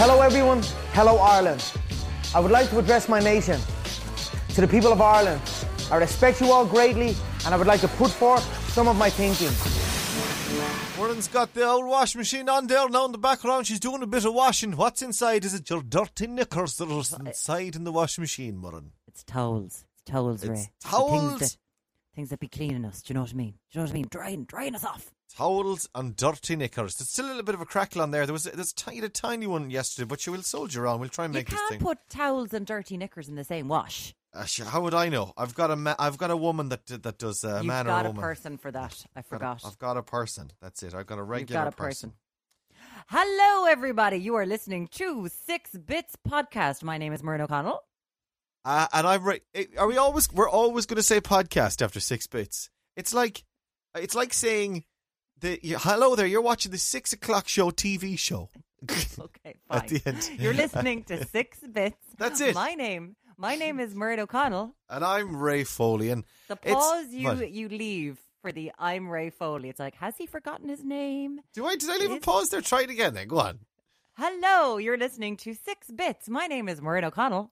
Hello, everyone. Hello, Ireland. I would like to address my nation. To the people of Ireland, I respect you all greatly, and I would like to put forth some of my thinking. Warren's got the old washing machine on there now in the background. She's doing a bit of washing. What's inside? Is it your dirty knickers that are uh, inside in the washing machine, Warren? It's towels. It's towels, It's Ray. The towels? Things that, things that be cleaning us. Do you know what I mean? Do you know what I mean? Drying, drying us off. Towels and dirty knickers. There's still a little bit of a crackle on there. There was there's a tiny, a tiny one yesterday, but you will soldier on. We'll try and You make this can't thing. put towels and dirty knickers in the same wash. Uh, how would I know? I've got a ma- I've got a woman that that does uh, a You've man or got a woman. person for that. I I've got a- forgot. I've got a person. That's it. I've got a You've regular got a person. Hello, everybody. You are listening to Six Bits Podcast. My name is Maureen O'Connell. Uh, and I'm right. Are we always? We're always going to say podcast after six bits. It's like, it's like saying, the you, hello there. You're watching the six o'clock show TV show. Okay, fine. At the end. You're listening to Six Bits. That's it. My name, my name is Maureen O'Connell. And I'm Ray Foley. And The pause you what? you leave for the I'm Ray Foley. It's like, has he forgotten his name? do I did I leave a It's- pause there? Try it again. Then go on. Hello, you're listening to Six Bits. My name is Maureen O'Connell.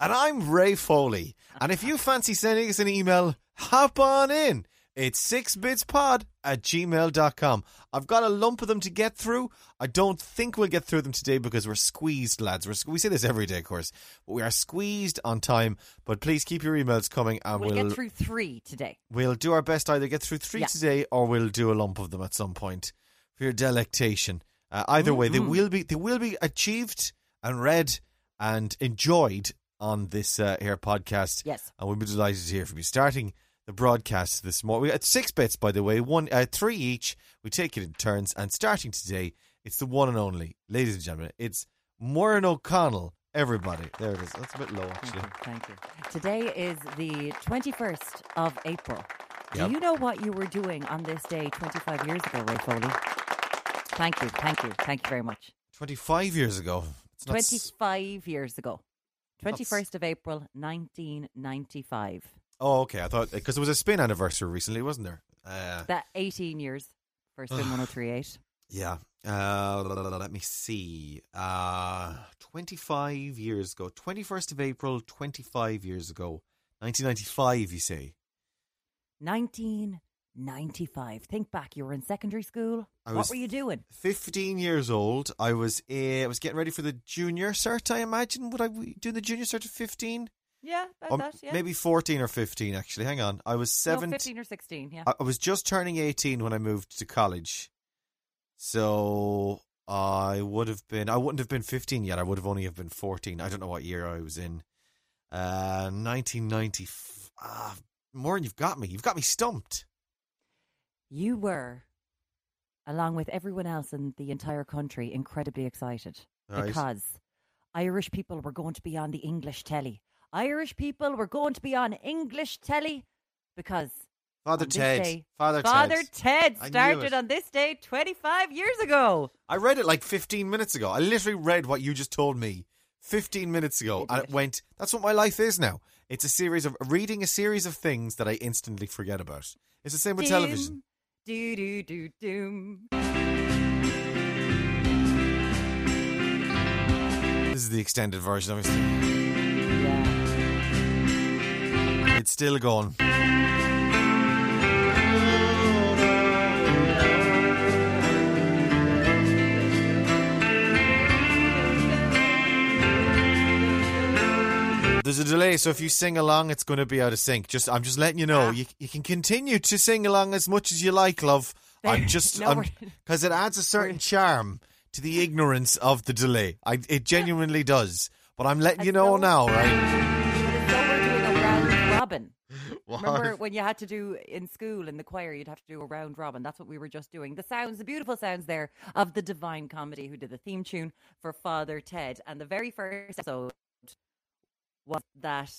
And I'm Ray Foley. And if you fancy sending us an email, hop on in. It's sixbitspod at gmail.com. I've got a lump of them to get through. I don't think we'll get through them today because we're squeezed, lads. We're, we say this every day, of course, but we are squeezed on time. But please keep your emails coming and We'll, we'll, get through three today. we'll do our best to either get through three Yeah. today or we'll do a lump of them at some point for your delectation. Uh, either way, they Mm-hmm. will be they will be achieved and read and enjoyed on this uh, here podcast. Yes. and we'll be delighted to hear from you. Starting the broadcast this morning, we got six bits by the way, one uh, three each. We take it in turns, and starting today, it's the one and only, ladies and gentlemen, it's Maureen O'Connell. Everybody, there it is. That's a bit low actually. Thank you. Today is the 21st of April. Yep. Do you know what you were doing on this day 25 years ago, Ray Foley? Thank you. Thank you. Thank you very much. Twenty five years ago. It's s- 25 years ago. 21st of April, 1995. Oh, okay. I thought because there was a spin anniversary recently, wasn't there? Uh, That 18 years for Spin 1038. yeah. Uh, let me see. Uh, 25 years ago. 21st of April, 25 years ago. 1995, you say? 1995. Think back, you were in secondary school. I what were you doing? 15 years old. I was uh, I was getting ready for the junior cert, I imagine. Would I be doing the junior cert at 15? Yeah, about Or that, yeah. Maybe 14 or 15, actually. Hang on. I was No, 17. 15 or 16, yeah. I I was just turning 18 when I moved to college. So I would have been, I wouldn't have been 15 yet. I would have only have been 14. I don't know what year I was in. Uh, 1990. Ah, Maureen, you've got me. You've got me stumped. You were, along with everyone else in the entire country, incredibly excited Right. because Irish people were going to be on the English telly. Irish people were going to be on English telly because Father Ted. day, Father, Father Ted. Ted started on this day 25 years ago. I read it like 15 minutes ago. I literally read what you just told me 15 minutes ago. And it went, that's what my life is now. It's a series of reading a series of things that I instantly forget about. It's the same with television. Do do do doom. This is the extended version, obviously. It's still going. There's a delay, so if you sing along, it's going to be out of sync. Just, I'm just letting you know. You, you can continue to sing along as much as you like, love. I'm just, No, because it adds a certain charm to the ignorance of the delay. I, it genuinely does. But I'm letting you know now, right? What? Remember when you had to do in school in the choir, you'd have to do a round robin. That's what we were just doing. The sounds, the beautiful sounds there of the Divine Comedy, who did the theme tune for Father Ted, and the very first episode was that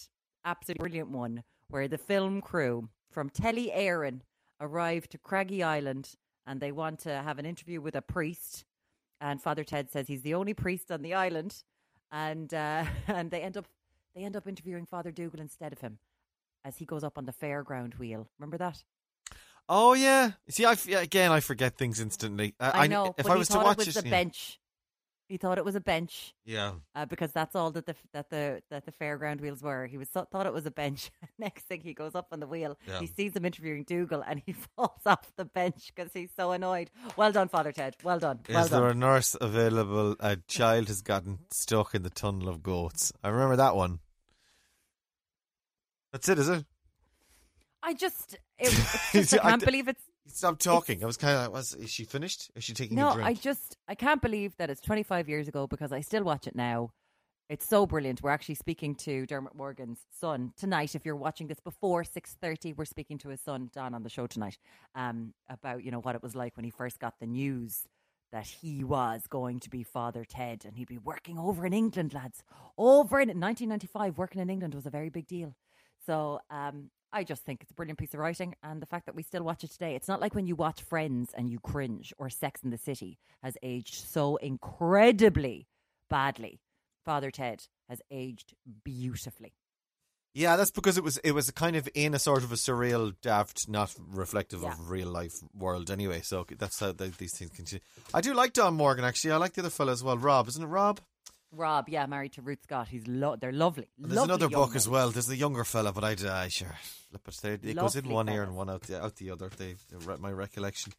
absolutely brilliant one where the film crew from Telly Éireann arrived to Craggy Island and they want to have an interview with a priest. And Father Ted says he's the only priest on the island, and uh, and they end up they end up interviewing Father Dougal instead of him as he goes up on the fairground wheel. Remember that? Oh yeah. See, I again I forget things instantly. Uh, I know. if but I he was to watch it was it, the yeah. bench. He thought it was a bench yeah. uh, because that's all that the that the that the fairground wheels were. He was thought it was a bench. Next thing, he goes up on the wheel. Yeah. He sees him interviewing Dougal, and he falls off the bench because he's so annoyed. Well done, Father Ted. Well done. Well Is there done. a nurse available? A child has gotten stuck in the tunnel of goats. I remember that one. That's it, is it? I just, it, it's just I can't believe it's Stop talking. I was kind of like, was is she finished? Is she taking no. a drink? No, I just, I can't believe that it's 25 years ago because I still watch it now. It's so brilliant. We're actually speaking to Dermot Morgan's son tonight. If you're watching this before 6:30, we're speaking to his son Don on the show tonight um, about you know what it was like when he first got the news that he was going to be Father Ted and he'd be working over in England, lads. Over in 1995, working in England was a very big deal. So um, I just think it's a brilliant piece of writing, and the fact that we still watch it today. It's not like when you watch Friends and you cringe, or Sex in the City has aged so incredibly badly. Father Ted has aged beautifully. yeah, that's because it was it was kind of in a sort of a surreal, daft, not reflective Yeah. of real life world anyway. So that's how the, these things continue. I do like Don Morgan actually. I like the other fellow as well, Rob. Isn't it Rob? Rob, yeah, married to Ruth Scott. He's lo- they're lovely. There's Lovely another book as well. There's the younger fella, but I uh, sure flip it. It goes in Lovely one ear and one out the out the other. They, they my recollection.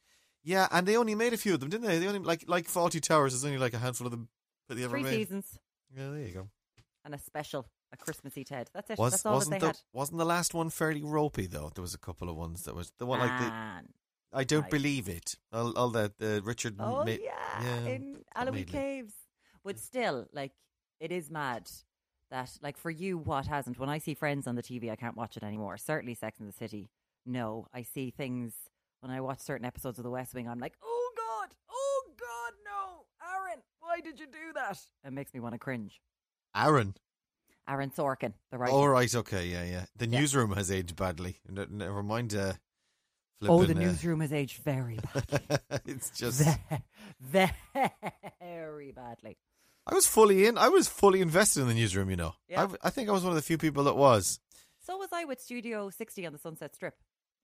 Yeah, and they only made a few of them, didn't they? They only like like Fawlty Towers. There's only like a handful of them that they ever Three made. seasons Yeah, there you go. and a special, a Christmassy Ted. That's it. Was That's all that wasn't they the had. wasn't the last one fairly ropey though? There was a couple of ones that was the one like the Man. I don't nice. believe it. All, all the the Richard. Oh Ma- yeah, yeah, in Madeley. Caves. But still, like it is mad that, like, for you, what hasn't? When I see Friends on the TV, I can't watch it anymore. Certainly, Sex in the City. No, I see things when I watch certain episodes of The West Wing. I'm like, oh god, oh god, no, Aaron, why did you do that? It makes me want to cringe. Aaron. Aaron Sorkin, the writer. All right, okay, yeah, yeah. The Yeah. newsroom has aged badly. Never mind. Uh, oh, the flipping, uh, newsroom has aged very badly. it's just. Ve- very badly. I was fully in. I was fully invested in the newsroom. You know, Yeah. I, I think I was one of the few people that was. So was I with Studio 60 on the Sunset Strip.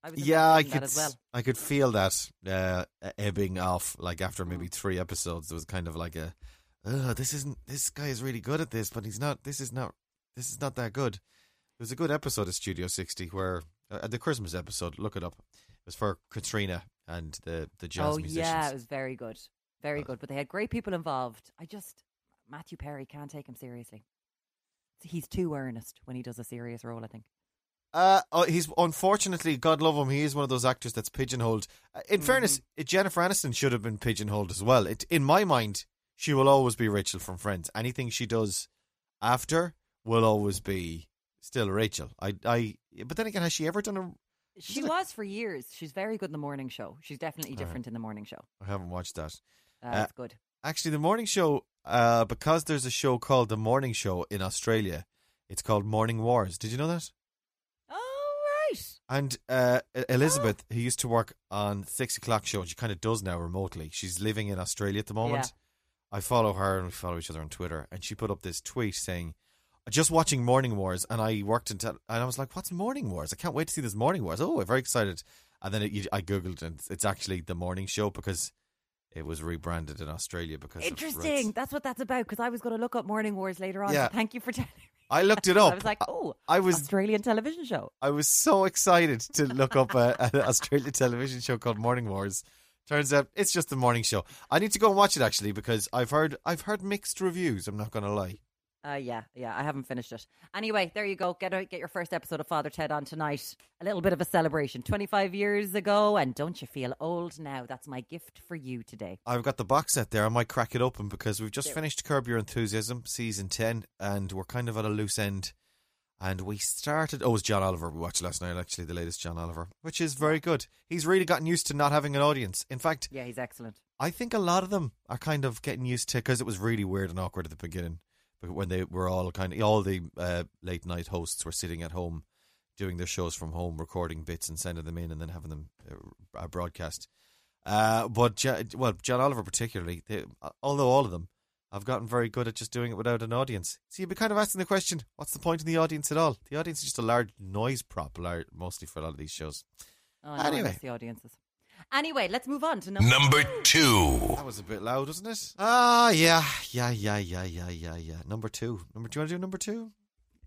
I was Yeah, I could. well. I could feel that uh, ebbing off. Like after maybe three episodes, there was kind of like a, "Ugh, this isn't. This guy is really good at this, but he's not. This is not. This is not that good. There was a good episode of Studio 60 where uh, the Christmas episode. Look it up. It was for Katrina and the the jazz oh musicians. yeah, it was very good, very Uh, good. But they had great people involved. I just Matthew Perry can't take him seriously. He's too earnest when he does a serious role. I think. Uh, oh, he's unfortunately, God love him, he is one of those actors that's pigeonholed. Uh, in fairness, Mm-hmm. uh, Jennifer Aniston should have been pigeonholed as well. It, in my mind, she will always be Rachel from Friends. Anything she does after will always be still Rachel. I, I. But then again, has she ever done a? She it- was for years. She's very good in the morning show. She's definitely All right. different in the morning show. I haven't watched that. Uh, Uh, good. Actually, the morning show, uh, because there's a show called the Morning Show in Australia. It's called Morning Wars. Did you know that? Oh right. And uh, Elizabeth, who used to work on six o'clock show, and she kind of does now remotely. She's living in Australia at the moment. I follow her and we follow each other on Twitter. And she put up this tweet saying, "Just watching Morning Wars." And I worked in, te- and I was like, "What's Morning Wars? I can't wait to see this Morning Wars." Oh, I'm very excited. And then it, I googled, and it's actually the morning show because it was rebranded in Australia because Interesting. That's what that's about. Because I was going to look up Morning Wars later on. Yeah. So thank you for telling me. I looked it up. I was like, oh, I was Australian television show. I was so excited to look up a, an Australian television show called Morning Wars. Turns out it's just the morning show. I need to go and watch it actually because I've heard I've heard mixed reviews. I'm not going to lie. Uh, yeah, yeah, I haven't finished it. Anyway, there you go. Get out, get your first episode of Father Ted on tonight. A little bit of a celebration. 25 years ago, and don't you feel old now? That's my gift for you today. I've got the box set there. I might crack it open because we've just finished Curb Your Enthusiasm season ten, and we're kind of at a loose end. And we started. Oh, it was John Oliver we watched last night. Actually, the latest John Oliver, which is very good. He's really gotten used to not having an audience. In fact, Yeah, he's excellent. I think a lot of them are kind of getting used to because it was really weird and awkward at the beginning. But when they were all kind of all the uh, late night hosts were sitting at home doing their shows from home, recording bits and sending them in, and then having them uh, broadcast. Uh, but well, John Oliver particularly, they, although all of them have gotten very good at just doing it without an audience. So you'd be kind of asking the question, what's the point in the audience at all? The audience is just a large noise prop, lar- mostly for a lot of these shows. Oh, no, Anyway. the audiences. Anyway, let's move on to number. Number two. That was a bit loud, wasn't it? Ah, yeah, yeah, yeah, yeah, yeah, yeah, yeah. Number two. Number. Do you want to do number two?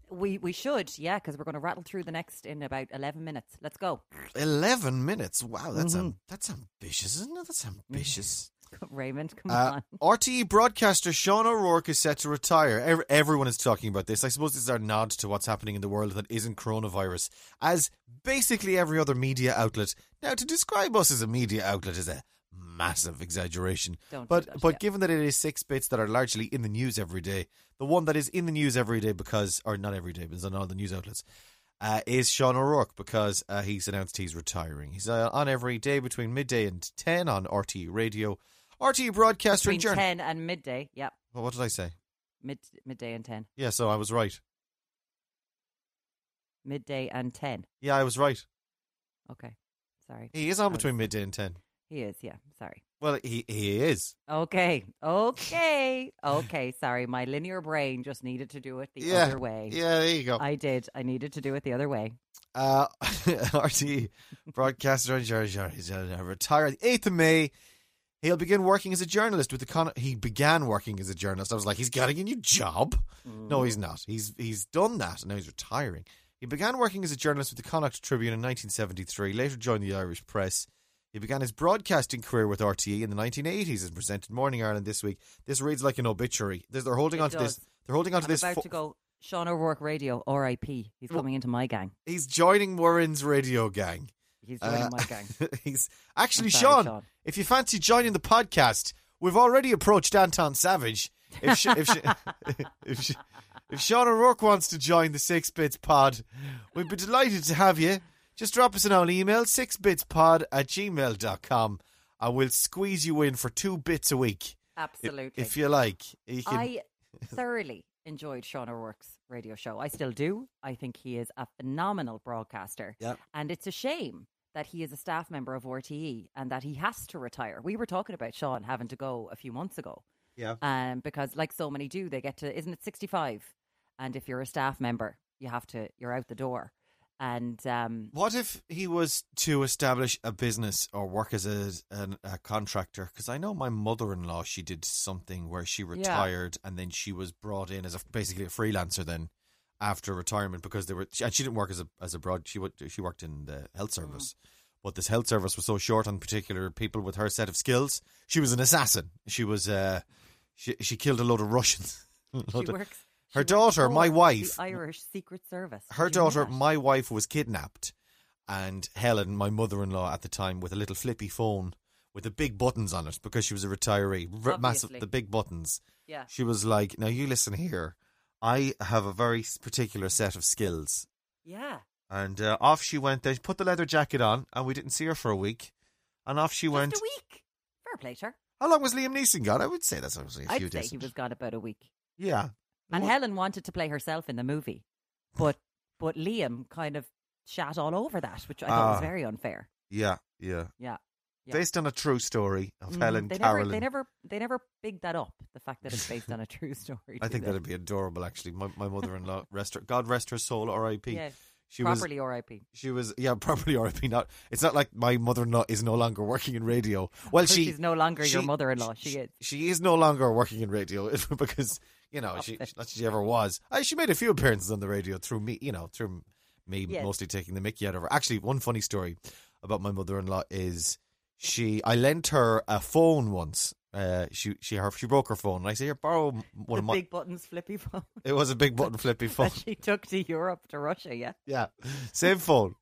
We we should, yeah, because we're going to rattle through the next in about eleven minutes. Let's go, Eleven minutes. Wow, that's Mm-hmm. am- that's ambitious, isn't it? That's ambitious. Raymond. Come Uh, on. RTE broadcaster Sean O'Rourke is set to retire. Ev- everyone is talking about this. I suppose this is our nod to what's happening in the world that isn't coronavirus, as basically every other media outlet. Now, to describe us as a media outlet is a massive exaggeration. Don't do but that, but yeah. given that it is six bits that are largely in the news every day, the one that is in the news every day because, or not every day, but is on all the news outlets, uh, is Sean O'Rourke because uh, he's announced he's retiring. He's uh, on every day between midday and 10 on RTE radio. RTE broadcaster Between and journalist. ten and midday. yep. Well, what did I say? mid midday and ten. Yeah, so I was right. Midday and ten. Yeah, I was right. Okay, sorry. He is on between midday and 10. He is. Yeah, sorry. Well, he, he is. Okay, okay, okay. Sorry, my linear brain just needed to do it the Yeah. other way. Yeah, there you go. I did. I needed to do it the other way. Uh, RTE broadcaster and journalist. He's uh, retired the 8th of May. He'll begin working as a journalist with the con. He began working as a journalist. I was like, he's getting a new job. No, he's mm. not. He's he's done that, and now he's retiring. He began working as a journalist with the Connacht Tribune in 1973. Later joined the Irish Press. He began his broadcasting career with RTE in the 1980s and presented Morning Ireland this week. This reads like an obituary. They're they're holding It on to this. They're holding on to I'm this. about fo- to go. Sean O'Rourke Radio, R.I.P. He's coming into my gang. He's joining Warren's radio gang. He's joining Uh, my gang. he's actually sorry, Sean, Sean. If you fancy joining the podcast, we've already approached Anton Savage. If Sh- if, Sh- if, Sh- if Sean O'Rourke wants to join the Six Bits Pod, we'd be delighted to have you. Just drop us an old email, sixbitspod at gmail.com, and we'll squeeze you in for two bits a week. Absolutely. If you like. You can- I thoroughly enjoyed Sean O'Rourke's radio show. I still do. I think he is a phenomenal broadcaster. Yep. And it's a shame that he is a staff member of RTE and that he has to retire. We were talking about Sean having to go a few months ago. Yeah. Um, because like so many do, they get to isn't it sixty five? And if you're a staff member, you have to you're out the door. And um What if he was to establish a business or work as a, an, a contractor? Because I know my mother in law, she did something where she retired and then she was brought in as a basically a freelancer then after retirement because they were and she didn't work as a as a broad she would she worked in the health service. But this health service was so short on particular people with her set of skills. She was an assassin. She was uh she she killed a load of Russians. she works her she works daughter, my wife- Irish Secret Service. her daughter, my wife, was kidnapped, and Helen, my mother-in-law at the time, with a little flippy phone with the big buttons on it because she was a retiree, massive, the big buttons. Yeah. She was like, "Now you listen here, I have a very particular set of skills." Yeah. And uh, off she went. They put the leather jacket on, and we didn't see her for a week. And off she Just went. a week. Fair play to her. How long was Liam Neeson gone? I would say that's obviously a few days. I'd say he was gone about a week. Yeah. And What- Helen wanted to play herself in the movie, but but Liam kind of shat all over that, which I thought was Ah. very unfair. Yeah. Yeah. Yeah. Yeah. Based on a true story of Mm, Helen they Carolyn. Never, they never they never bigged that up. The fact that it's based on a true story. I think they? that'd be adorable. Actually, my my mother-in-law, rest her, God rest her soul, R.I.P. yeah, she was properly R.I.P. she was yeah properly R.I.P. Not it's not like my mother-in-law is no longer working in radio. Well, she she's no longer your mother-in-law. She is. she is no longer working in radio because you know she not she ever was. Uh, she made a few appearances on the radio through me, you know, through me Yes. mostly taking the Mickey out of her. Actually, one funny story about my mother-in-law is she I lent her a phone once. Uh, she she her, she broke her phone, and I said, "Here, borrow one the of my." big buttons flippy phone It was a big button flippy phone. that she took to Europe to Russia. Yeah, Yeah, same phone.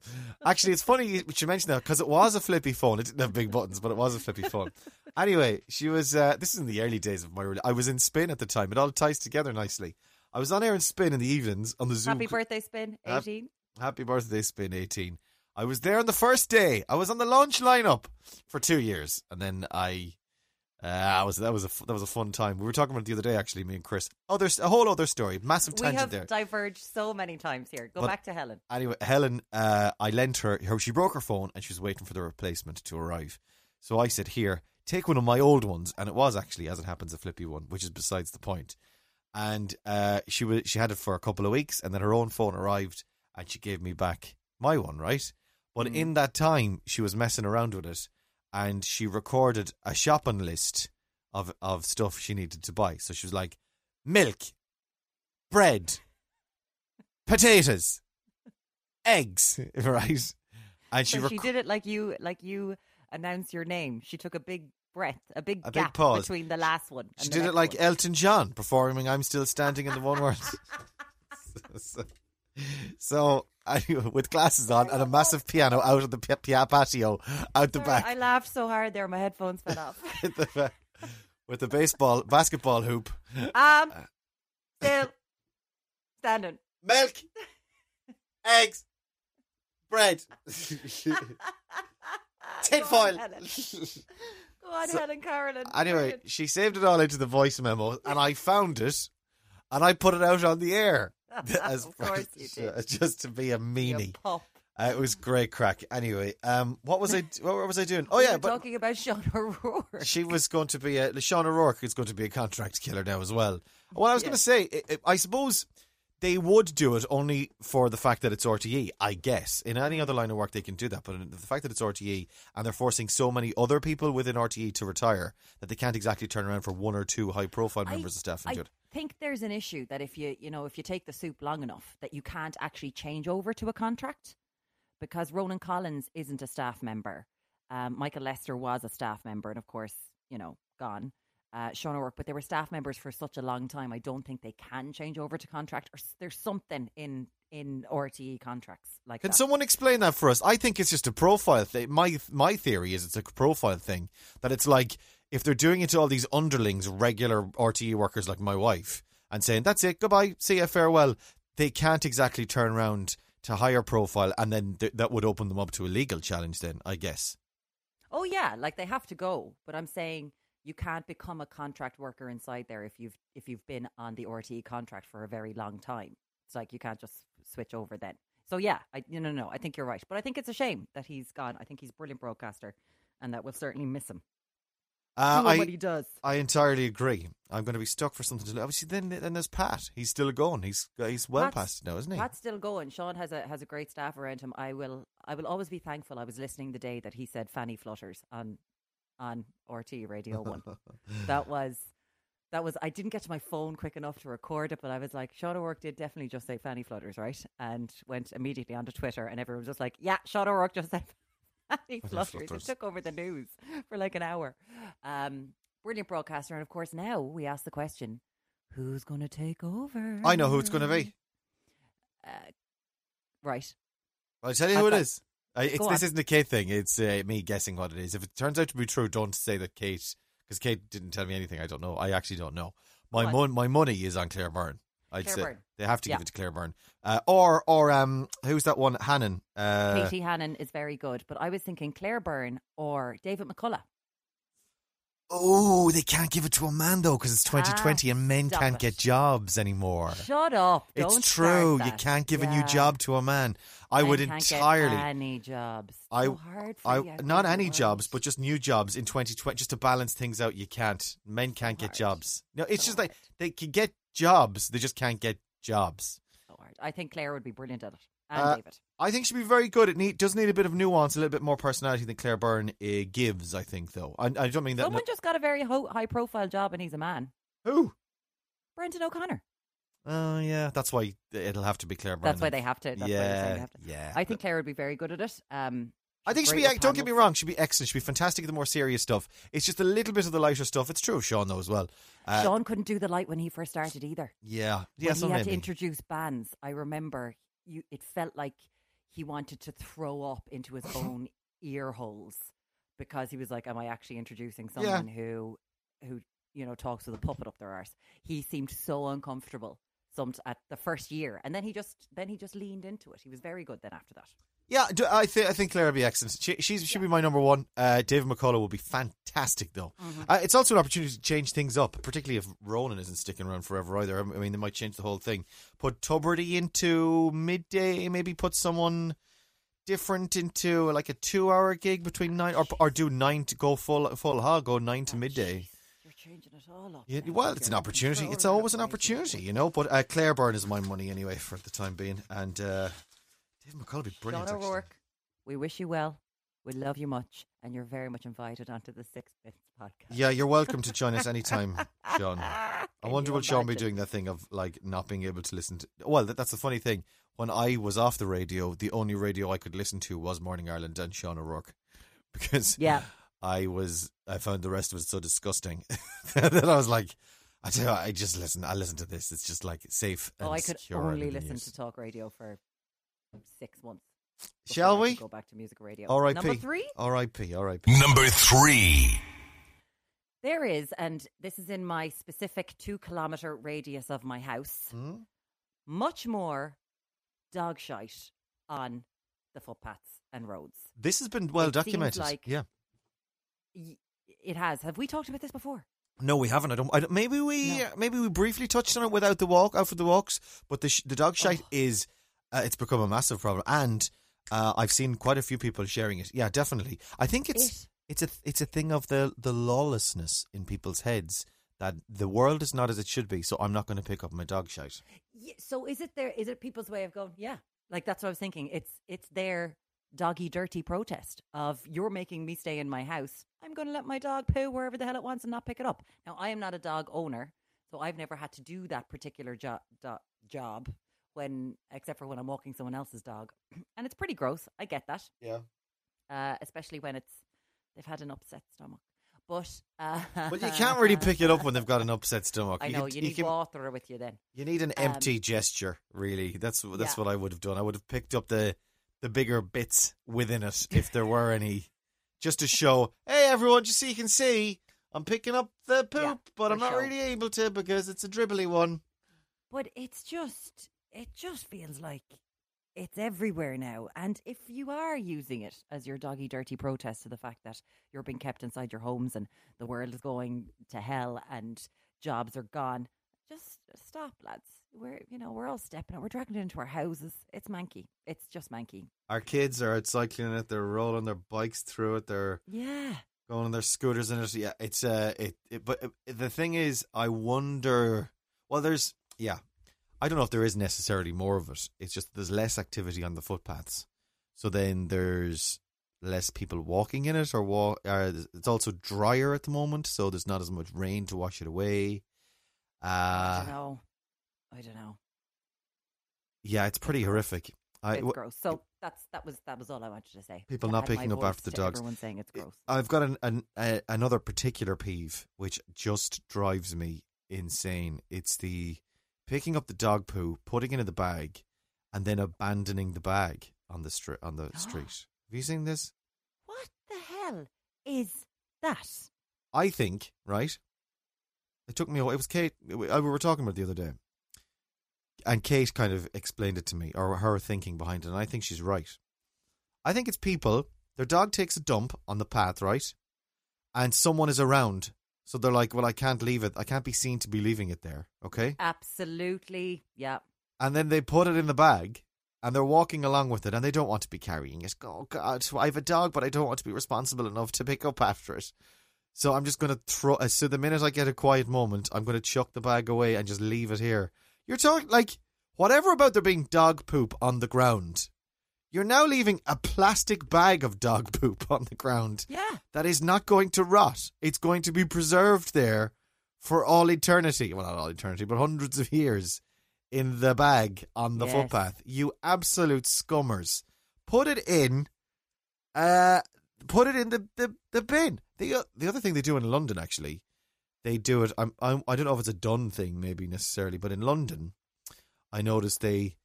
Actually, it's funny you mentioned that because it was a flippy phone. It didn't have big buttons, but it was a flippy phone. Anyway, she was. Uh, this is in the early days of my. I was in Spain at the time. It all ties together nicely. I was on air in Spain in the evenings on the Zoom. happy birthday, spin eighteen. Happy birthday, Spin eighteen. I was there on the first day. I was on the launch lineup for two years, and then I. Uh, I was that was a that was a fun time. We were talking about it the other day, actually, me and Chris. Oh, there's a whole other story, massive We have there. diverged so many times here. Go But- back to Helen. Anyway, Helen, uh, I lent her, her. She broke her phone and she was waiting for the replacement to arrive. So I said, "Here, take one of my old ones," and it was actually, as it happens, a flippy one, which is besides the point. And uh, she was she had it for a couple of weeks, and then her own phone arrived, and she gave me back my one, right? But Mm. in that time, she was messing around with it, and she recorded a shopping list of of stuff she needed to buy. So she was like, milk, bread, potatoes, eggs, right? And she, so rec- she did it like you, like you announce your name. She took a big breath, a big A big pause. between the last one. She did it like one. Elton John performing "I'm Still Standing" in the one word. so, so anyway, with glasses on and a massive piano out of the pi- pi- patio, out the back, I laughed so hard there, my headphones fell off. with the, with the baseball basketball hoop, um, still standing. milk, eggs, bread, tinfoil. Go on, So- Helen Carolyn. Anyway, she saved it all into the voice memo, and I found it, and I put it out on the air. as of course you did. just to be a meanie. pup. Uh, it was great crack. Anyway, um, what was I? What was I doing? Oh We yeah, but talking about Sean O'Rourke. she was going to be a Sean O'Rourke is going to be a contract killer now as well. What I was Yeah. going to say, I, I suppose they would do it only for the fact that it's RTE. I guess in any other line of work they can do that, but the fact that it's RTE and they're forcing so many other people within RTE to retire that they can't exactly turn around for one or two high-profile I- members of staff and I do it. think there's an issue that if you you know if you take the soup long enough that you can't actually change over to a contract because Ronan Collins isn't a staff member. Um, Michael Lester was a staff member, and of course, you know, gone. Uh, Sean O'Rourke, but they were staff members for such a long time. I don't think they can change over to contract, or there's something in in RTE contracts like Can that. someone explain that for us? I think it's just a profile thing. My my theory is it's a profile thing that it's like if they're doing it to all these underlings, regular RTE workers like my wife, and saying that's it, goodbye, see you, farewell. They can't exactly turn around to higher profile, and then th- that would open them up to a legal challenge. Then I guess. Oh yeah, like they have to go. But I'm saying you can't become a contract worker inside there if you've if you've been on the RTE contract for a very long time. It's like you can't just switch over then. So yeah, I no no no, I think you're right. But I think it's a shame that he's gone. I think he's a brilliant broadcaster and that we'll certainly miss him. Uh, I what he does. I entirely agree. I'm going to be stuck for something to do. Obviously, then then there's Pat. He's still going. He's he's well Pat's- past now, isn't he? Pat's still going. Sean has a has a great staff around him. I will I will always be thankful. I was listening the day that he said Fanny flutters on on RT Radio One. that was that was I didn't get to my phone quick enough to record it, but I was like, O'Rourke did definitely just say fanny flutters, right? And went immediately onto Twitter and everyone was just like, Yeah, O'Rourke just said fanny flutters. flutters. It took over the news for like an hour. Um brilliant broadcaster, and of course now we ask the question, Who's gonna take over? I know who it's going to be. Uh, right. I'll tell you I've who it got- is. I, it's, this on. isn't a Kate thing. It's uh, me guessing what it is. If it turns out to be true, don't say that Kate, because Kate didn't tell me anything. I don't know. I actually don't know. My mon- my money is on Claire Byrne. I'd Claire say Byrne. they have to Yeah. give it to Claire Byrne, uh, or or um, who's that one? Hannon. Uh, Katie Hannon is very good, but I was thinking Claire Byrne or David McCullough. Oh, they can't give it to a man though because it's 2020 and men Ah, can't it. get jobs anymore. Shut up. Don't it's true. You can't give a new job to a man. I Men would get entirely. any jobs. I, so hard for I, not any jobs, but just new jobs in 2020, just to balance things out. You can't. Men can't get hard. jobs. No, it's So just like they can get jobs, they just can't get jobs. so hard. I think Claire would be brilliant at it, and Uh, David. I think she'd be very good. It need, does need a bit of nuance, a little bit more personality than Claire Byrne uh, gives. I think, though. I, I don't mean that. Someone just got a very ho- high-profile job, and he's a man. who? Brendan O'Connor. Oh, yeah. That's why it'll have to be Claire Byrne. That's why they have to. That's yeah, have to. yeah. I think Claire would be very good at it. Um, I think she'd be. Don't get me wrong. She'd be excellent. She'd be fantastic at the more serious stuff. It's just a little bit of the lighter stuff. It's true of Sean though as well. Uh, Sean couldn't do the light when he first started either. Yeah. yeah. when Yeah. he had maybe. to introduce bands, I remember you. It felt like he wanted to throw up into his own ear holes because he was like, "Am I actually introducing Yeah. someone who, who you know, talks with a puppet up their arse?" He seemed so uncomfortable. Some at the first year, and then he just then he just leaned into it. He was very good then after that. Yeah, I think I think Claire will be excellent. She she's, she'll be my number one. Uh, David McCullough will be fantastic though. Mm-hmm. Uh, it's also an opportunity to change things up, particularly if Ronan isn't sticking around forever either. I mean, they might change the whole thing. Put Tubridy into midday, maybe put someone different into like a two-hour gig between nine, or or do nine to go full full hog, go nine to midday. You're changing it all up. Yeah, well, it's an opportunity. It's always an opportunity, you know. But uh, Claire Byrne is my money anyway for the time being, and uh, David McCullough would be brilliant. Sean actually. O'Rourke We wish you well. We love you much, and you're very much invited onto the Six Bits podcast. Yeah, you're welcome to join us anytime, Sean. I wonder will Sean be doing that thing of like not being able to listen to. Well, that, that's the funny thing. When I was off the radio, the only radio I could listen to was Morning Ireland and Sean O'Rourke, because Yeah. I was I found the rest of it so disgusting that I was like, I tell you, what, I just listen. I listen to this. It's just like safe. And Oh, I could only listen to talk radio for six months. Shall we? Go back to music radio. R.I.P. Number three. R.I.P. R.I.P. Number three. There is, and this is in my specific two kilometre radius of my house, Hmm? much more dog shite on the footpaths and roads. This has been well It documented. like- yeah. It has. Have we talked about this before? No, we haven't. I don't. I don't maybe we No. maybe we briefly touched on it without the walk out for the walks, but the sh- the dog shite Oh. is uh, it's become a massive problem, and uh, I've seen quite a few people sharing it. Yeah, definitely. I think it's It- it's a it's a thing of the the lawlessness in people's heads that the world is not as it should be. So I'm not going to pick up my dog shite. Yeah, so is it there? Is it people's way of going? Yeah, like that's what I was thinking. It's it's their doggy dirty protest of you're making me stay in my house. I'm going to let my dog poo wherever the hell it wants and not pick it up. Now I am not a dog owner, so I've never had to do that particular jo- do- job when, except for when I'm walking someone else's dog, and it's pretty gross. I get that, Yeah. uh, especially when it's they've had an upset stomach. But uh, But you can't really pick it up when they've got an upset stomach. I You know can- you need can- water with you then. You need an Um, empty gesture, really. That's that's Yeah. what I would have done. I would have picked up the the bigger bits within it if there were any, just to show, hey everyone, just so you can see, I'm picking up the poop, Yeah, but I'm not show. really able to because it's a dribbly one. But it's just, it just feels like it's everywhere now. And if you are using it as your doggy dirty protest to the fact that you're being kept inside your homes and the world is going to hell and jobs are gone, just stop, lads. We're, you know, we're all stepping it. We're dragging it into our houses. It's manky. It's just manky. Our kids are out cycling it. They're rolling their bikes through it. They're Yeah. going on their scooters in it. Yeah, it's uh, it. it but uh, the thing is, I wonder. Well, there's yeah, I don't know if there is necessarily more of it. It's just there's less activity on the footpaths, so then there's less people walking in it, or walk. Uh, it's also drier at the moment, so there's not as much rain to wash it away. I Uh don't know. I don't know. yeah, it's pretty horrific. I, It's gross. So that's that was that was all I wanted to say. People not picking up after the dogs. Everyone saying it's gross. I've got an, an a, another particular peeve which just drives me insane. It's the picking up the dog poo, putting it in the bag, and then abandoning the bag on the street. On the street. Have you seen this? What the hell is that? I think right. It took me. a while. It was Kate. We uh, we were talking about it the other day, and Kate kind of explained it to me, or her thinking behind it, and I think she's right. I think it's people. Their dog takes a dump on the path, right, and someone is around, so they're like, "Well, I can't leave it. I can't be seen to be leaving it there." Okay, Absolutely. Yeah. and then they put it in the bag. And they're walking along with it, and they don't want to be carrying it. Oh God, I have a dog, but I don't want to be responsible enough to pick up after it. So I'm just going to throw. uh, So the minute I get a quiet moment, I'm going to chuck the bag away and just leave it here. You're talking like whatever about there being dog poop on the ground. You're now leaving a plastic bag of dog poop on the ground Yeah. that is not going to rot. It's going to be preserved there for all eternity. Well, not all eternity, but hundreds of years in the bag on the Yes. footpath. You absolute scummers. Put it in. Uh, put it in the, the, the bin. The the other thing they do in London actually, they do it. I'm, I'm I don't know if it's a done thing maybe necessarily, but in London, I noticed they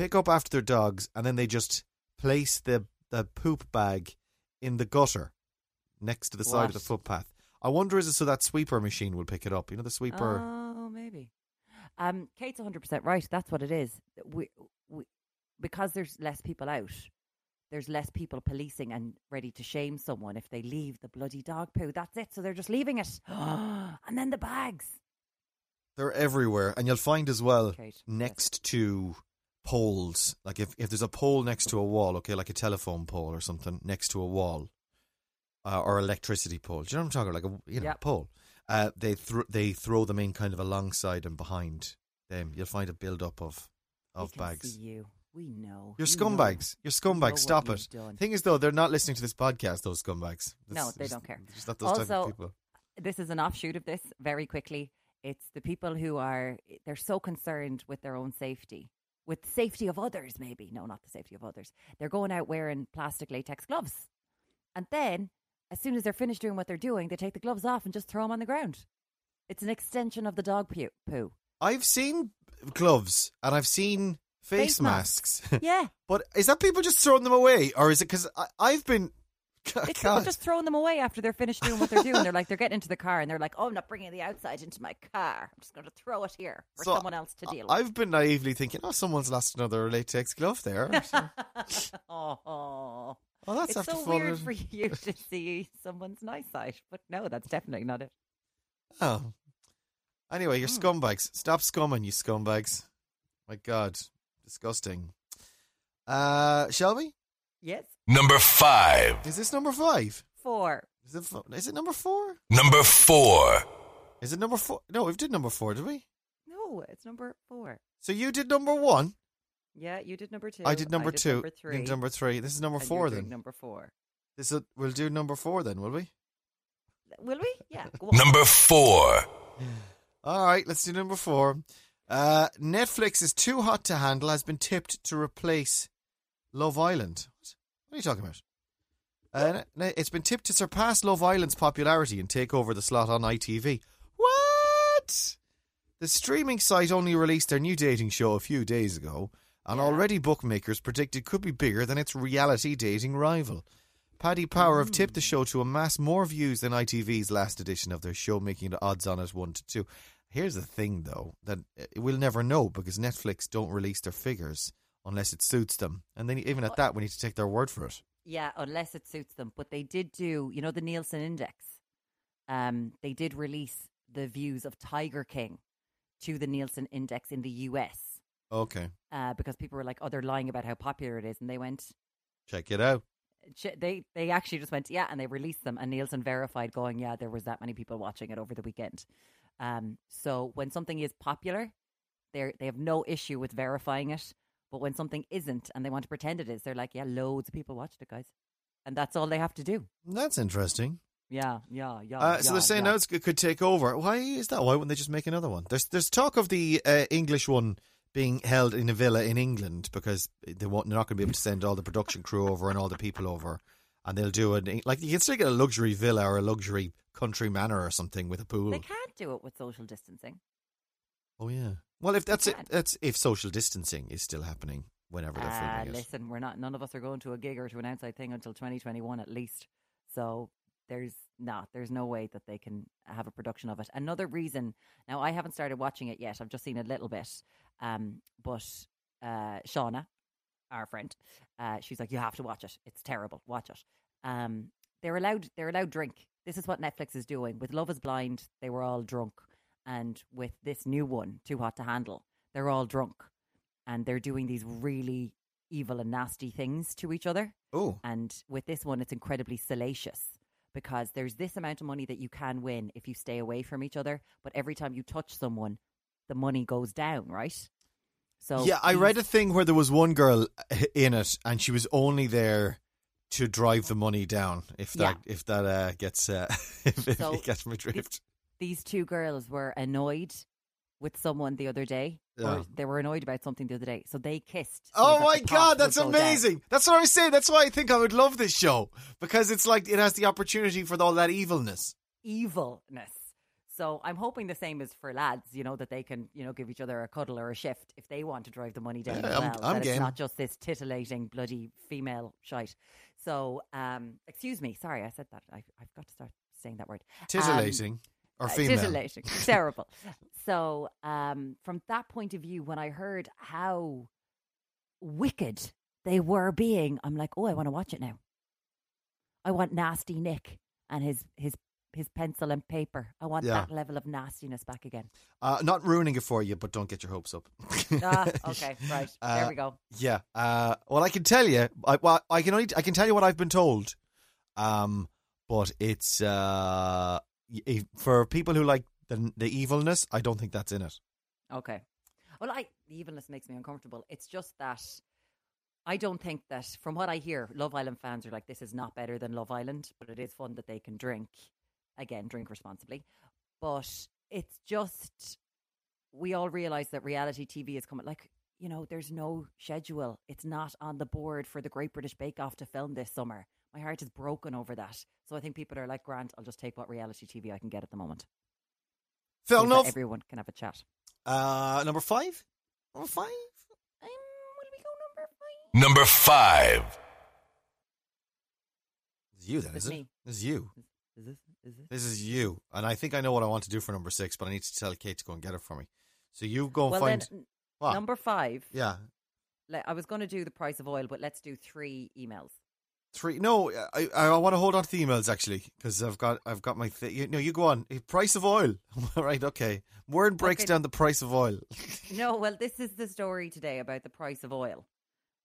pick up after their dogs and then they just place the the poop bag in the gutter next to the side of the footpath. I wonder is it so that sweeper machine will pick it up? You know the sweeper. Oh, maybe. Um, Kate's 100% right. That's what it is. We, we, because there's less people out, there's less people policing and ready to shame someone if they leave the bloody dog poo. That's it. So they're just leaving it. and then the bags. They're everywhere, and you'll find as well Kate, yes. next to poles. Like if, if there's a pole next to a wall, okay, like a telephone pole or something next to a wall, uh, or electricity pole. Do you know what I'm talking? About? Like a you know Yep. pole. Uh, they thro- they throw them in kind of alongside and behind them. You'll find a build up of of bags. You. We know. You're We know. scumbags. You're scumbags. Stop it. done. Thing is, though, they're not listening to this podcast. Those scumbags. No, they don't care. Just not those type of Also, people. This is an offshoot of this very quickly. It's the people who are, they're so concerned with their own safety, with the safety of others, maybe. No, not the safety of others. They're going out wearing plastic latex gloves. And then, as soon as they're finished doing what they're doing, they take the gloves off and just throw them on the ground. It's an extension of the dog poo. poo. I've seen gloves and I've seen face, Face masks. masks. Yeah. but is that people just throwing them away, or is it because I've been? It's people just throwing them away after they're finished doing what they're doing. They're like, they're getting into the car and they're like, oh, I'm not bringing the outside into my car. I'm just going to throw it here for So, someone else to deal with. I've been naively thinking, oh, someone's lost another latex glove there. oh, oh, that's it's so weird for you to see someone's nice side, but no, that's definitely not it. Oh. Anyway, you're Hmm. scumbags. Stop scumming, you scumbags. My God, disgusting. Uh, shall we? Yes, Number five. Is this number five? four. Is it? fo- Is it number four? Number four. Is it number four? No, we did number four, did we? No, it's number four. So you did number one. Yeah, you did number two. I did number two. Number you three. did number three. This is number and four you're doing then. Number four. This is, we'll do number four then, will we? Will we? Yeah. Number four. All right, let's do number four. Uh, Netflix is too hot to handle. Has been tipped to replace Love Island. What, are you talking about? Uh, it's been tipped to surpass Love Island's popularity and take over the slot on ITV. What? The streaming site only released their new dating show a few days ago, and Yeah. already bookmakers predict it could be bigger than its reality dating rival. Paddy Power have tipped the show to amass more views than ITV's last edition of their show, making the odds on it one to two. Here's the thing, though, that uh, we'll never know because Netflix don't release their figures unless it suits them, and then even at that, we need to take their word for it. Yeah, unless it suits them. But they did do, you know, the Nielsen Index. Um, they did release the views of Tiger King to the Nielsen Index in the US Okay, uh, because people were like, "Oh, they're lying about how popular it is," and they went, check it out. ch- they they actually just went, "Yeah," and they released them, and Nielsen verified, going, "Yeah, there was that many people watching it over the weekend." Um, so when something is popular, they they have no issue with verifying it. But when something isn't, and they want to pretend it is, they're like, "Yeah, loads of people watched it, guys," and that's all they have to do. That's interesting. Yeah, yeah, yeah. Uh, so yeah, they're saying yeah. now it could take over. Why is that? Why wouldn't they just make another one? There's there's talk of the uh, English one being held in a villa in England because they won't, they're not going to be able to send all the production crew over and all the people over, and they'll do it like you can still get a luxury villa or a luxury country manor or something with a pool. They can't do it with social distancing. Oh yeah. Well, if that's it, that's if social distancing is still happening whenever they're Uh, filming it. listen, we're not. None of us are going to a gig or to an outside thing until 2021 at least. So there's not. There's no way that they can have a production of it. Another reason. Now I haven't started watching it yet. I've just seen a little bit. Um, but uh, Shauna, our friend, uh, she's like, you have to watch it. It's terrible. Watch it. Um, they're allowed. They're allowed drink. This is what Netflix is doing with Love Is Blind. They were all drunk, and with this new one, Too Hot to Handle, they're all drunk, and they're doing these really evil and nasty things to each other. Oh, And with this one, it's incredibly salacious because there's this amount of money that you can win if you stay away from each other. But every time you touch someone, the money goes down, right? So yeah. I read a thing where there was one girl in it, and she was only there to drive the money down. If that if that uh, gets uh, if, So it gets. These two girls were annoyed with someone the other day, Yeah. or they were annoyed about something the other day, so they kissed. so Oh my god, that's go down. amazing! That's what I was saying. That's why I think I would love this show because it's like it has the opportunity for all that evilness. evilness. So I'm hoping the same is for lads, you know, that they can, you know, give each other a cuddle or a shift if they want to drive the money down Yeah, as I'm- I'm that game. it's not just this titillating bloody female shite. So, um, excuse me, sorry, I said that. I, I've got to start saying that word. Titillating or Uh, female. Titillating. Terrible. So, um, from that point of view, when I heard how wicked they were being, I'm like, oh, I want to watch it now. I want nasty Nick and his his his pencil and paper. I want Yeah. that level of nastiness back again. Uh, not ruining it for you, but don't get your hopes up. ah, okay, right. there Uh, we go. Yeah. Uh, well, I can tell you. I, well, I can only. I can tell you what I've been told. Um, but it's uh, for people who like the the evilness. I don't think that's in it. Okay. Well, I the evilness makes me uncomfortable. It's just that I don't think that, from what I hear, Love Island fans are like, this is not better than Love Island, but it is fun that they can drink. Again, drink responsibly. But it's just, we all realize that reality TV is coming. Like, you know, there's no schedule. It's not on the board for the Great British Bake Off to film this summer. My heart is broken over that. So I think people are like, Grant, I'll just take what reality TV I can get at the moment. Fair so enough. everyone can have a chat. Uh, number five. Number five. Um, will we go number five? Number five. This is you then, It's is it? me. This is you. Is this? Is this? This is you. And I think I know what I want to do for number six, but I need to tell Kate to go and get it for me. So you go and Well, find. then, What? number five. yeah. I was going to do the price of oil, but let's do three emails. Three. No, I I, want to hold on to the emails actually because I've got I've got my th- you, no. You go on. Price of oil. right. Okay. Word breaks Okay. down the price of oil. No, well, this is the story today about the price of oil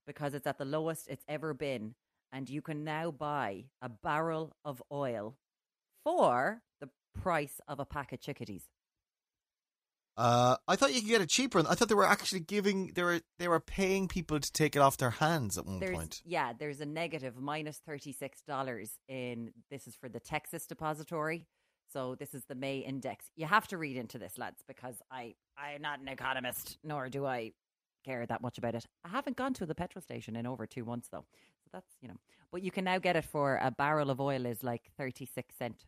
because it's at the lowest it's ever been. And you can now buy a barrel of oil for the price of a pack of chickadees. Uh, I thought you could get it cheaper. I thought they were actually giving they were they were paying people to take it off their hands at one There's, point. yeah, there's a negative minus $36 in this is for the Texas depository. So this is the May index. You have to read into this, lads, because I I'm not an economist, nor do I care that much about it. I haven't gone to the petrol station in over two months though, so that's you know. But you can now get it for a barrel of oil is like thirty six cent.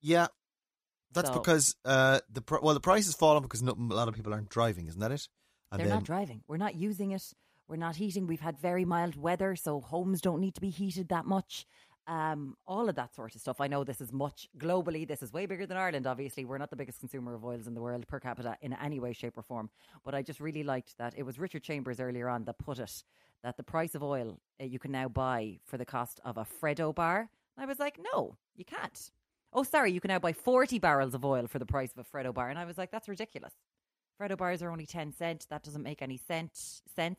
Yeah, that's So- because uh the pr- well the price has fallen because no, a lot of people aren't driving, isn't that it? And They're then not driving. We're not using it. We're not heating. We've had very mild weather, so homes don't need to be heated that much. Um, all of that sort of stuff. I know this is much globally. This is way bigger than Ireland. Obviously, we're not the biggest consumer of oils in the world per capita in any way, shape, or form. But I just really liked that it was Richard Chambers earlier on that put it that the price of oil uh, you can now buy for the cost of a Freddo bar. I was like, no, you can't. Oh, sorry, you can now buy forty barrels of oil for the price of a Freddo bar, and I was like, that's ridiculous. Freddo bars are only 10 cent. That doesn't make any cent, sense.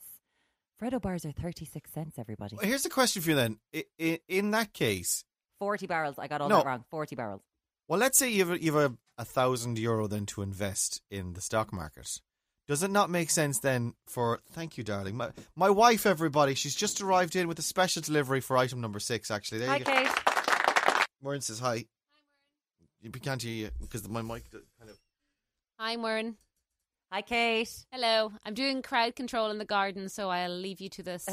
Freddo bars are 36 cents, everybody. Well, here's the question for you then. I, I, in that case, 40 barrels. I got all No. that wrong. 40 barrels. well, let's say you have a, a, thousand euro then to invest in the stock market. Does it not make sense then for? Thank you, darling. My my wife, everybody, she's just arrived in with a special delivery for item number six. Actually, there Hi, you go. Kate. Maureen says hi. You can't hear you because my mic d- kind of. Hi, Warren. Hi, Kate. Hello. I'm doing crowd control in the garden, so I'll leave you to this.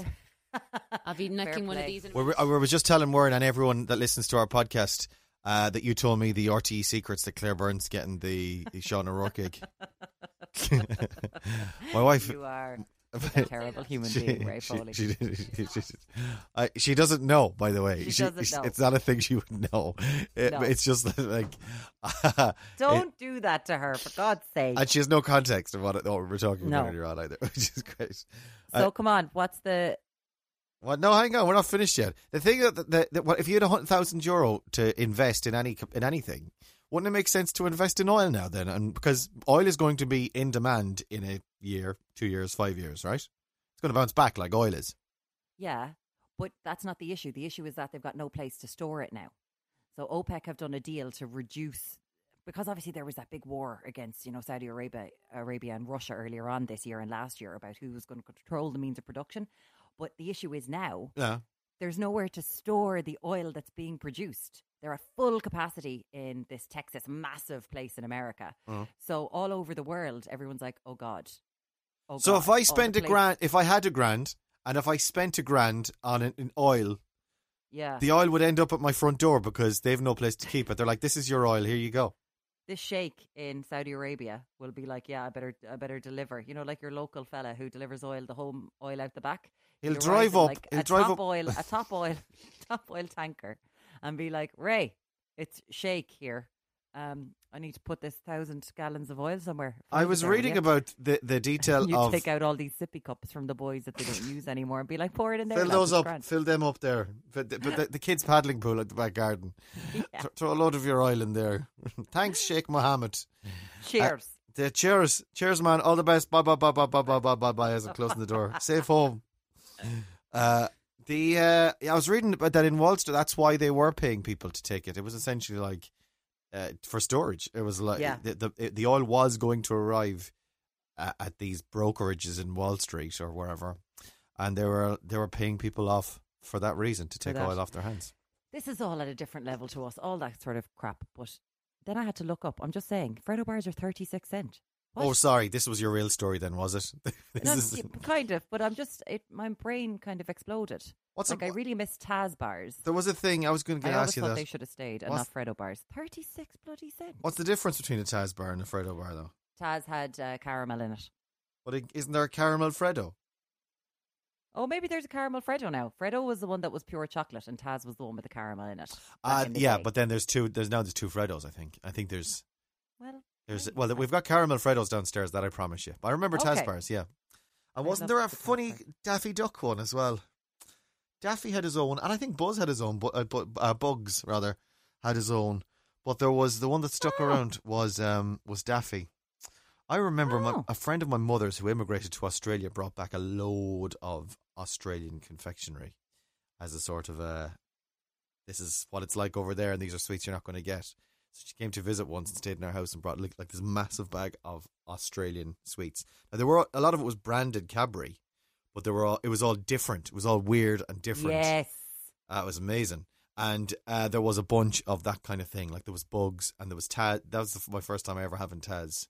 I'll be nicking one of these. In We were, I was just telling Warren and everyone that listens to our podcast uh, that you told me the RTE secrets that Claire Byrne's getting the, the Sean O'Rourke gig. my wife. You are a terrible human being, Ray Foley. She, she, she, I- she doesn't know, by the way. She doesn't know. It's not a thing she would know. It- No. It's just that, like, Don't do that to her, for God's sake. and she has no context of what, it, what we're talking about No. earlier on either, which is great. so come on. What's the. Well, no, hang on, we're not finished yet. The thing that, that, that what, if you had a hundred thousand euro to invest in any in anything, wouldn't it make sense to invest in oil now then? And because oil is going to be in demand in a year, two years, five years, right? It's going to bounce back like oil is. Yeah, but that's not the issue. The issue is that they've got no place to store it now. So OPEC have done a deal to reduce because obviously there was that big war against you know Saudi Arabia, Arabia and Russia earlier on this year and last year about who was going to control the means of production. But the issue is now Yeah. There's nowhere to store the oil that's being produced. They're at full capacity in this Texas massive place in America. Oh. So all over the world, everyone's like, "Oh God." Oh So God, if I spent a grand, if I had a grand, and if I spent a grand on an, an oil, yeah, the oil would end up at my front door because they've no place to keep it. They're like, "This is your oil. Here you go." this sheikh in Saudi Arabia will be like, yeah, I better, I better deliver. You know, like your local fella who delivers oil, the home oil out the back. He'll drive up- like, he'll a drive top up- oil, a top oil, top oil tanker, and be like, Ray, it's Sheikh here. Um, I need to put this thousand gallons of oil somewhere. I was reading ya?" about the the detail you of take out all these sippy cups from the boys that they don't use anymore and be like, pour it in there. fill those up, grand." fill them up there. But, the, but the, the kids paddling pool at the back garden. Yeah. Th- Throw a load of your oil in there. Thanks, Sheikh Mohammed. Cheers. The cheers, cheers, man. All the best. Bye, bye, bye, bye, bye, bye, bye, bye, bye. As I'm closing the door, safe home. Uh, the uh, yeah, I was reading about that in Wall Street. That's why they were paying people to take it. It was essentially like uh, for storage. It was like Yeah. the, the the oil was going to arrive at, at these brokerages in Wall Street or wherever. and they were they were paying people off for that reason to take oil off their hands. This is all at a different level to us, all that sort of crap. But then I had to look up. I'm just saying, Freddo bars are 36 cent. What? Oh, sorry, this was your real story then, was it? No, is- kind of, but I'm just, it, my brain kind of exploded. What's like, a- I really miss Taz bars. there was a thing I was going to I ask you thought that. they should have stayed and What's- not Freddo bars. 36 bloody cents. What's the difference between a Taz bar and a Freddo bar, though? Taz had uh, caramel in it. But is isn't there a caramel Freddo? Oh, maybe there's a caramel Freddo now. Freddo was the one that was pure chocolate, and Taz was the one with the caramel in it. Uh, in yeah, day. but then there's two. There's now there's two Freddos. I think. I think there's well, there's well we've got caramel Freddos downstairs. That I promise you. But I remember Taz Okay. bars. Yeah. And I wasn't there a funny. Daffy Duck one as well? Daffy had his own, and I think Buzz had his own. But uh, bu- uh, Bugs rather had his own. But there was the one that stuck Oh. around was um was Daffy. I remember my, Oh. a friend of my mother's who immigrated to Australia brought back a load of Australian confectionery as a sort of a this is what it's like over there and these are sweets you're not going to get. So she came to visit once and stayed in our house and brought like, like this massive bag of Australian sweets. Now there were a lot of it was branded Cadbury, but there were all it was all different. It was all weird and different. Yes. Uh, it was amazing. And uh, there was a bunch of that kind of thing. Like there was bugs and there was Taz. That was the, my first time I ever having Taz.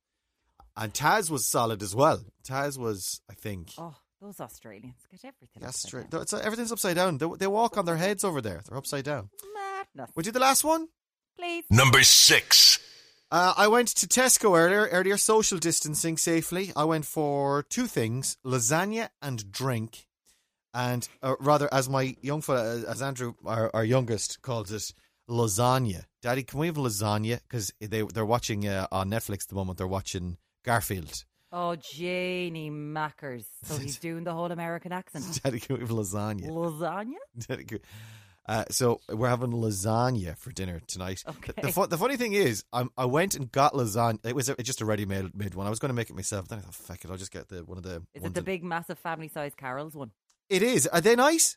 And Taz was solid as well. Taz was, I think, Oh, those Australians get everything. that's upside straight. down. It's, everything's upside down. They, they walk on their heads over there. They're upside down. Madness. We do the last one. Please. Number six. Uh, I went to Tesco earlier, earlier social distancing safely. I went for two things lasagna and drink. And uh, rather, as my young fella, as Andrew, our, our youngest, calls it, lasagna. Daddy, can we have lasagna? Because they, they're watching uh, on Netflix at the moment, they're watching Garfield. Oh, Janie Mackers. So he's doing the whole American accent. Daddy, can we have lasagna? Lasagna? Daddy, can- Uh, so we're having lasagna for dinner tonight. The- Okay. The, fu- the funny thing is, i I went and got lasagna. It was a, just a ready-made made one. I was going to make it myself. Then I thought, fuck it, I'll just get the one of the. Is it the that- big, massive family-sized Carol's one? It is. Are they nice?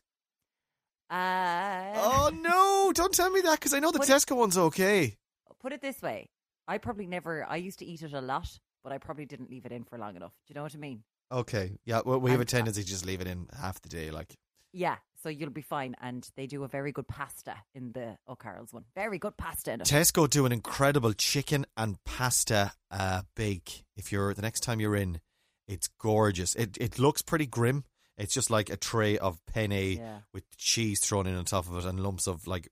Uh, Oh no! Don't tell me that because I know the What- Tesco one's okay. Put it this way I probably never, I used to eat it a lot, but I probably didn't leave it in for long enough. Do you know what I mean? Okay, yeah. Well, we have a tendency to just leave it in half the day. Like Yeah, so you'll be fine. And they do a very good pasta in the O'Carroll's one. Very good pasta in. Tesco do an incredible chicken and pasta uh, bake. If you're the next time you're in, it's gorgeous. It it looks pretty grim. It's just like a tray of penne Yeah. with cheese thrown in on top of it and lumps of like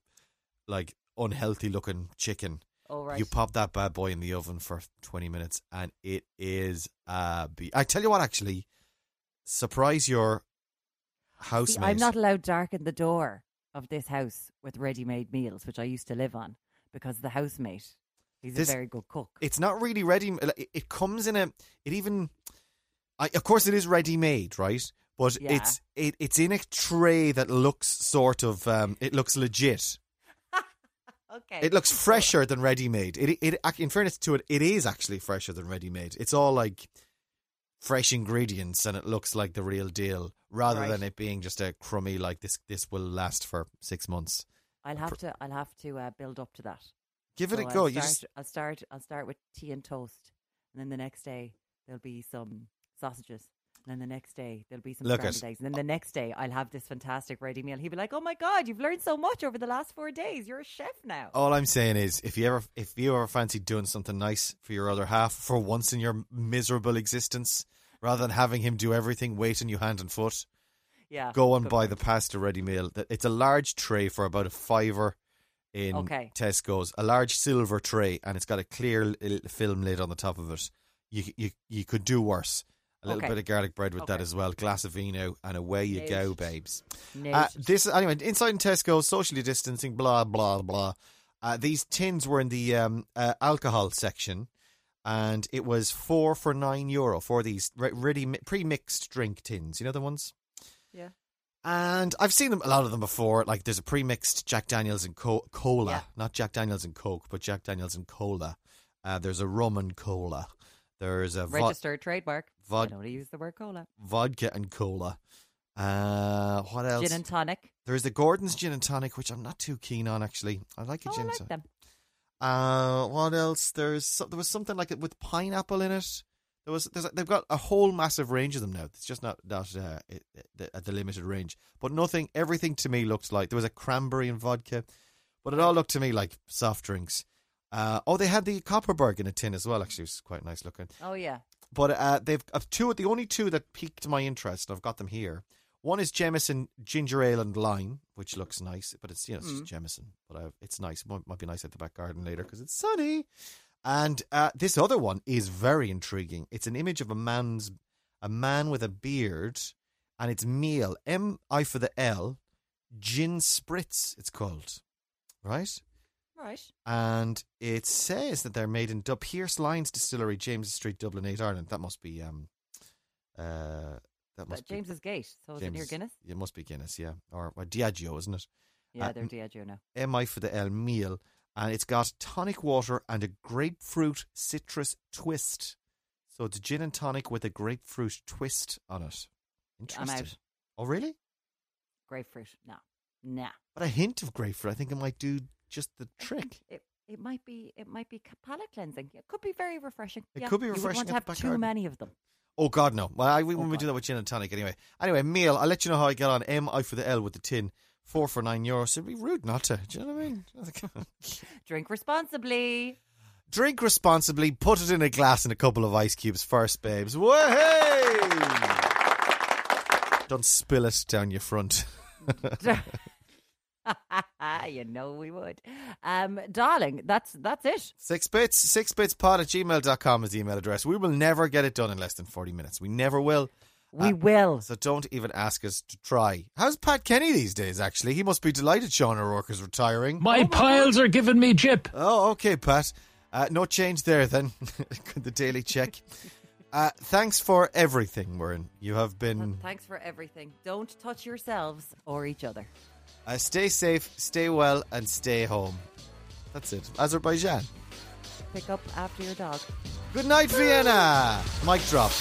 like unhealthy looking chicken. Oh, right. You pop that bad boy in the oven for 20 minutes and it is uh be- I tell you what actually surprise your See. I'm not allowed to darken the door of this house with ready made meals, which I used to live on, because the housemate, he's This- a very good cook. It's not really ready it, comes in a it even I, of course it is ready made, right? But Yeah. it's it, it's in a tray that looks sort of um it looks legit. okay. It looks fresher than ready made. It, it it in fairness to it, it is actually fresher than ready made. It's all like fresh ingredients, and it looks like the real deal, rather Right. than it being just a crummy like this. This will last for six months. I'll have to. I'll have to uh, build up to that. Give it So a I'll go. You Start, just I'll start. I'll start with tea and toast, and then the next day there'll be some sausages. And then the next day there'll be some Look scrambled eggs, and then the next day I'll have this fantastic ready meal. He'll be like, "Oh my god, you've learned so much over the last four days. You're a chef now." all I'm saying is, if you ever if you ever fancy doing something nice for your other half for once in your miserable existence, rather than having him do everything, waiting you hand and foot, yeah, go and buy point. the pasta ready meal. That- It's a large tray for about a fiver in Okay. Tesco's, a large silver tray, and it's got a clear film lid on the top of it. You you you could do worse. A little Okay. bit of garlic bread with that as well, glass of vino, and away you go, babes. Uh, this anyway inside in Tesco, socially distancing, blah blah blah. Uh, these tins were in the um, uh, alcohol section, and it was four for nine euro for these re- ready pre-mixed drink tins. You know the ones. yeah. And I've seen them a lot of them before. Like there's a pre-mixed Jack Daniels and co- cola, Yeah. not Jack Daniels and Coke, but Jack Daniels and cola. Uh, there's a rum and cola. There's a vo- Registered trademark. vod- I don't use the word cola. vodka and cola. Uh, what else? Gin and tonic. There's the Gordon's gin and tonic, which I'm not too keen on actually. I like a Oh, I gin. like tonic. them. Uh, what else? There's there was something like it with pineapple in it. There was there's they've got a whole massive range of them now. It's just not not uh, it, it, at the limited range, but nothing. Everything to me looked like there was a cranberry and vodka, but it all looked to me like soft drinks. Uh, oh, they had the Kopparberg in a tin as well. Actually, it was quite nice looking. Oh yeah. But uh, they've uh, two. The only two that piqued my interest. I've got them here. One is Jameson ginger ale and lime, which looks nice, but it's you know it's just Jameson, but uh, it's nice. It might, might be nice at the back garden later because it's sunny. And uh, this other one is very intriguing. It's an image of a man's a man with a beard, and it's meal M I for the L, gin spritz. It's called, right? Right. and it says that they're made in Dub Pearse Lyons Distillery, James Street, Dublin, 8 Ireland. That must be um uh that must be James's Gate. So is it near Guinness? It must be Guinness, yeah, or, or Diageo, isn't it? Yeah, Uh, they're Diageo now. MI for the L meal, and it's got tonic water and a grapefruit citrus twist. So it's gin and tonic with a grapefruit twist on it. I'm Interesting. out. Oh, really? Grapefruit. No. Nah. But a hint of grapefruit, I think it might do just the trick. It, it might be it might be palate cleansing. It could be very refreshing. It Yeah, could be You refreshing wouldn't want to have too many of them. Oh God, no! Well, I, we, oh, when we do that with gin and tonic, anyway. Anyway, meal. I'll let you know how I get on. M I for the L with the tin, four for nine euros. So it'd be rude not to. Do you know what I mean? Drink responsibly. Drink responsibly. Put it in a glass and a couple of ice cubes first, babes. Way! Don't spill it down your front. you know we would. Um, darling, that's that's it. Six bits, six bits pod at gmail.com is the email address. We will never get it done in less than 40 minutes. We never will. We Uh, will. So don't even ask us to try. How's Pat Kenny these days, actually? He must be delighted Sean O'Rourke is retiring. My piles are giving me jip. Oh, okay, Pat. Uh, no change there then. the daily check. Uh, thanks for everything, Warren. You have been. Thanks for everything. Don't touch yourselves or each other. Uh, stay safe, stay well, and stay home. That's it. Azerbaijan. Pick up after your dog. Good night, Vienna. Mic drop.